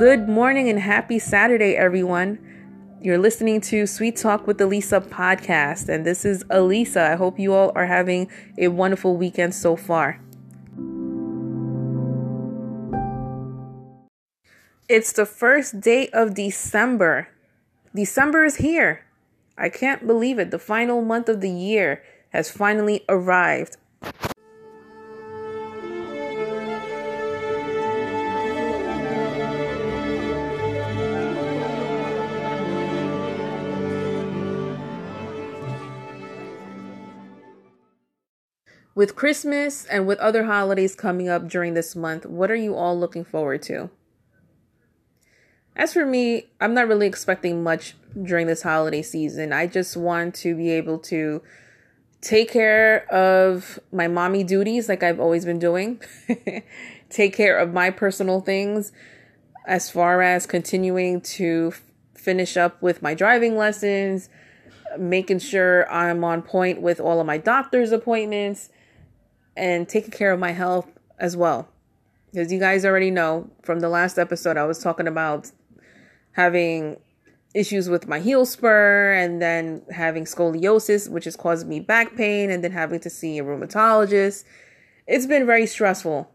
Good morning and happy Saturday, everyone. You're listening to Sweet Talk with Aliza podcast, and this is Aliza. I hope you all are having a wonderful weekend so far. It's the first day of December. December is here. I can't believe it. The final month of the year has finally arrived. With Christmas and with other holidays coming up during this month, what are you all looking forward to? As for me, I'm not really expecting much during this holiday season. I just want to be able to take care of my mommy duties like I've always been doing, take care of my personal things as far as continuing to finish up with my driving lessons, making sure I'm on point with all of my doctor's appointments and taking care of my health as well. Because you guys already know from the last episode, I was talking about having issues with my heel spur and then having scoliosis, which has caused me back pain, and then having to see a rheumatologist. It's been very stressful.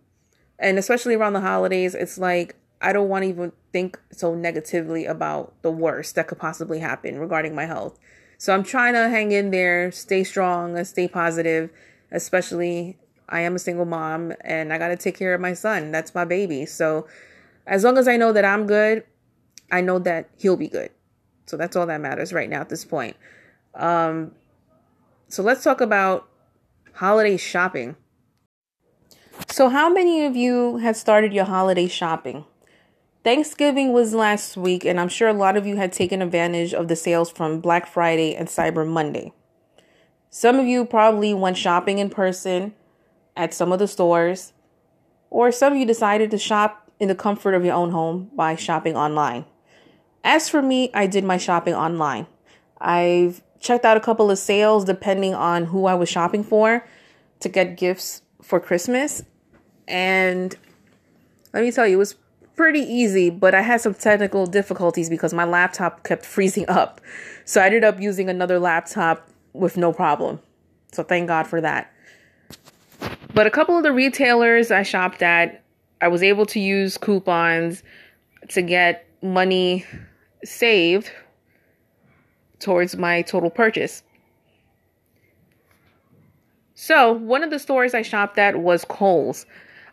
And especially around the holidays, it's like I don't want to even think so negatively about the worst that could possibly happen regarding my health. So I'm trying to hang in there, stay strong, and stay positive, especially I am a single mom and I got to take care of my son. That's my baby. So as long as I know that I'm good, I know that he'll be good. So that's all that matters right now at this point. Um, so let's talk about holiday shopping. So, how many of you have started your holiday shopping? Thanksgiving was last week, and I'm sure a lot of you had taken advantage of the sales from Black Friday and Cyber Monday. Some of you probably went shopping in person at some of the stores, or some of you decided to shop in the comfort of your own home by shopping online. As for me, I did my shopping online. I've checked out a couple of sales depending on who I was shopping for to get gifts for Christmas. And let me tell you, it was pretty easy, but I had some technical difficulties because my laptop kept freezing up. So I ended up using another laptop with no problem. So thank God for that. But a couple of the retailers I shopped at, I was able to use coupons to get money saved towards my total purchase. So, one of the stores I shopped at was Kohl's.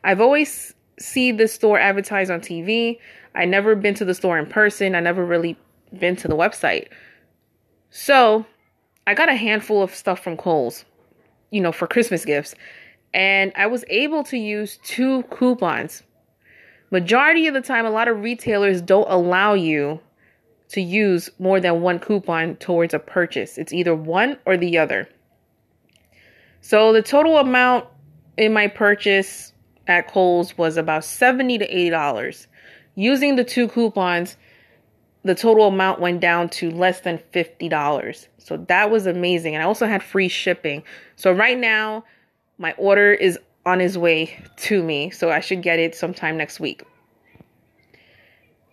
I've always see the store advertised on TV. I never been to the store in person. I never really been to the website. So, I got a handful of stuff from Kohl's, you know, for Christmas gifts and I was able to use two coupons. Majority of the time, a lot of retailers don't allow you to use more than one coupon towards a purchase. It's either one or the other. So the total amount in my purchase at Kohl's was about 70 to 80 dollars. Using the two coupons, the total amount went down to less than $50. So that was amazing. And I also had free shipping. So right now, my order is on his way to me, so I should get it sometime next week.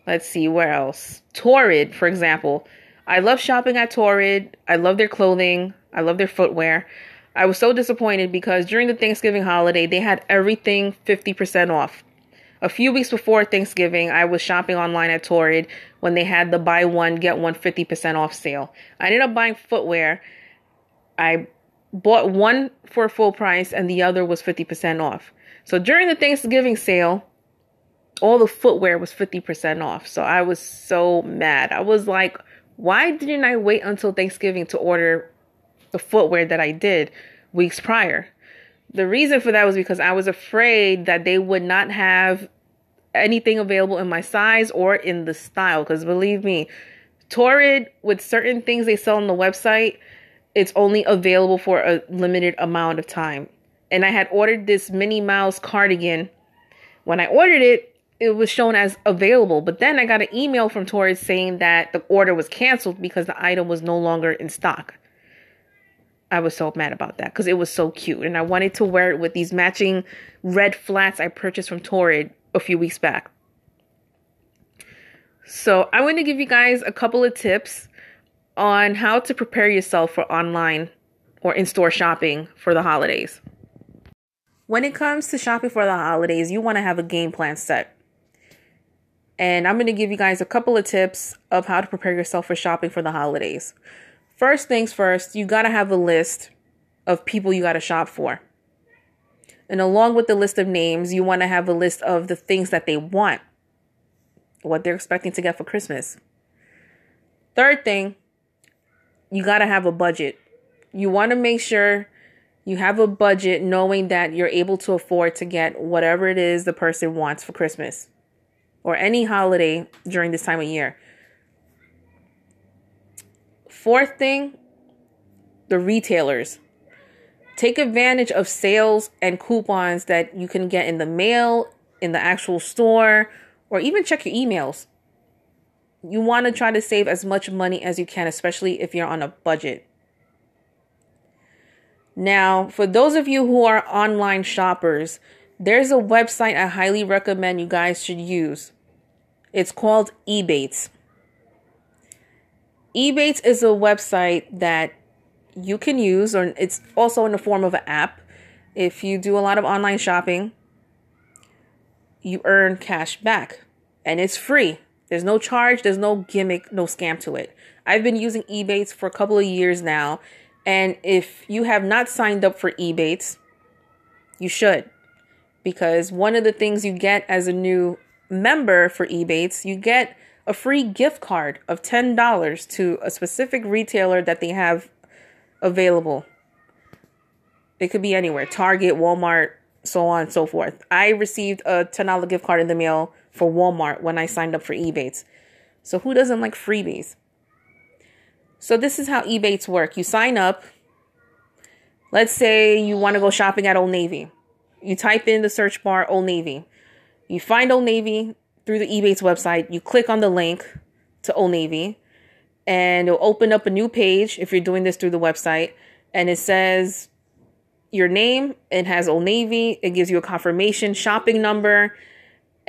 Let's see where else. Torrid, for example. I love shopping at Torrid. I love their clothing. I love their footwear. I was so disappointed because during the Thanksgiving holiday, they had everything 50% off. A few weeks before Thanksgiving, I was shopping online at Torrid when they had the buy one, get one 50% off sale. I ended up buying footwear. I bought one for full price and the other was 50% off. So during the Thanksgiving sale, all the footwear was 50% off. So I was so mad. I was like, why didn't I wait until Thanksgiving to order the footwear that I did weeks prior? The reason for that was because I was afraid that they would not have anything available in my size or in the style. Because believe me, Torrid, with certain things they sell on the website, it's only available for a limited amount of time. And I had ordered this Minnie Mouse cardigan. When I ordered it, it was shown as available, but then I got an email from Torrid saying that the order was canceled because the item was no longer in stock. I was so mad about that because it was so cute and I wanted to wear it with these matching red flats I purchased from Torrid a few weeks back. So, I want to give you guys a couple of tips on how to prepare yourself for online or in store shopping for the holidays. When it comes to shopping for the holidays, you want to have a game plan set. And I'm going to give you guys a couple of tips of how to prepare yourself for shopping for the holidays. First things first, you got to have a list of people you got to shop for. And along with the list of names, you want to have a list of the things that they want, what they're expecting to get for Christmas. Third thing, you got to have a budget. You want to make sure you have a budget knowing that you're able to afford to get whatever it is the person wants for Christmas or any holiday during this time of year. Fourth thing, the retailers. Take advantage of sales and coupons that you can get in the mail, in the actual store, or even check your emails. You want to try to save as much money as you can, especially if you're on a budget. Now, for those of you who are online shoppers, there's a website I highly recommend you guys should use. It's called Ebates. Ebates is a website that you can use, or it's also in the form of an app. If you do a lot of online shopping, you earn cash back and it's free. There's no charge, there's no gimmick, no scam to it. I've been using Ebates for a couple of years now, and if you have not signed up for Ebates, you should. Because one of the things you get as a new member for Ebates, you get a free gift card of $10 to a specific retailer that they have available. It could be anywhere Target, Walmart, so on and so forth. I received a $10 gift card in the mail for Walmart when I signed up for Ebates. So who doesn't like freebies? So this is how Ebates work. You sign up. Let's say you want to go shopping at Old Navy. You type in the search bar Old Navy. You find Old Navy through the Ebates website. You click on the link to Old Navy and it'll open up a new page if you're doing this through the website and it says your name it has old navy it gives you a confirmation shopping number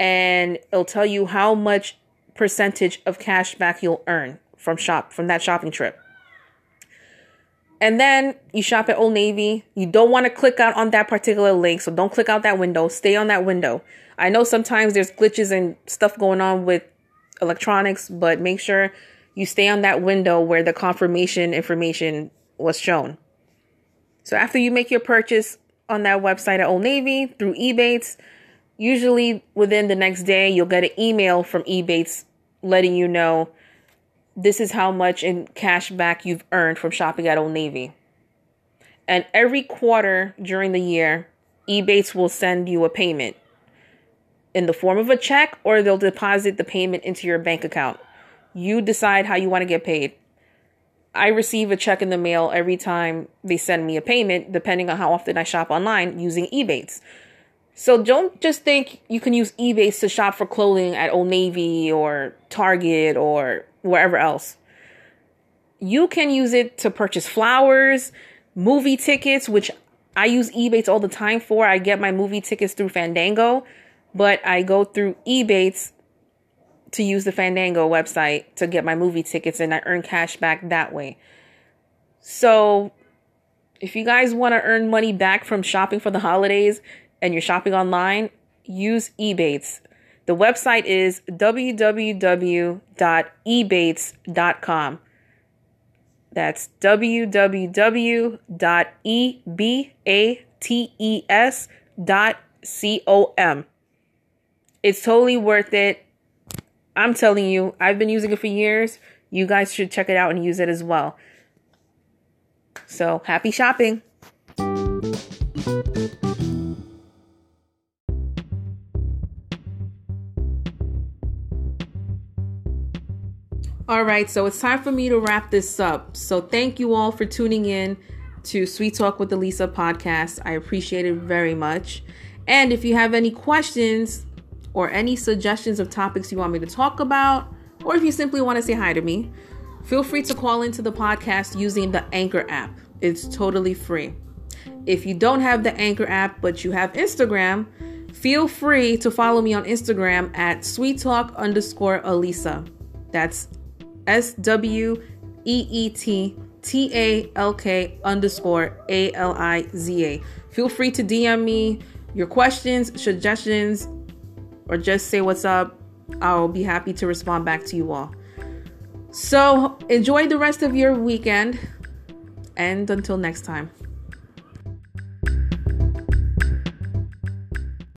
and it'll tell you how much percentage of cash back you'll earn from shop from that shopping trip and then you shop at Old Navy. You don't want to click out on that particular link, so don't click out that window. Stay on that window. I know sometimes there's glitches and stuff going on with electronics, but make sure you stay on that window where the confirmation information was shown. So after you make your purchase on that website at Old Navy through Ebates, usually within the next day you'll get an email from Ebates letting you know this is how much in cash back you've earned from shopping at Old Navy. And every quarter during the year, Ebates will send you a payment in the form of a check or they'll deposit the payment into your bank account. You decide how you want to get paid. I receive a check in the mail every time they send me a payment, depending on how often I shop online using Ebates. So don't just think you can use Ebates to shop for clothing at Old Navy or Target or wherever else. You can use it to purchase flowers, movie tickets, which I use Ebates all the time for. I get my movie tickets through Fandango, but I go through Ebates to use the Fandango website to get my movie tickets and I earn cash back that way. So, if you guys want to earn money back from shopping for the holidays and you're shopping online, use Ebates. The website is www.ebates.com. That's www.ebates.com. It's totally worth it. I'm telling you, I've been using it for years. You guys should check it out and use it as well. So, happy shopping. All right, so it's time for me to wrap this up. So, thank you all for tuning in to Sweet Talk with Aliza podcast. I appreciate it very much. And if you have any questions, or any suggestions of topics you want me to talk about, or if you simply want to say hi to me, feel free to call into the podcast using the Anchor app. It's totally free. If you don't have the Anchor app, but you have Instagram, Feel free to follow me on Instagram at sweet talk underscore Aliza. That's S W E E T T A L K underscore A L I Z A. Feel free to DM me your questions, suggestions, or just say what's up. I'll be happy to respond back to you all. So enjoy the rest of your weekend, and until next time.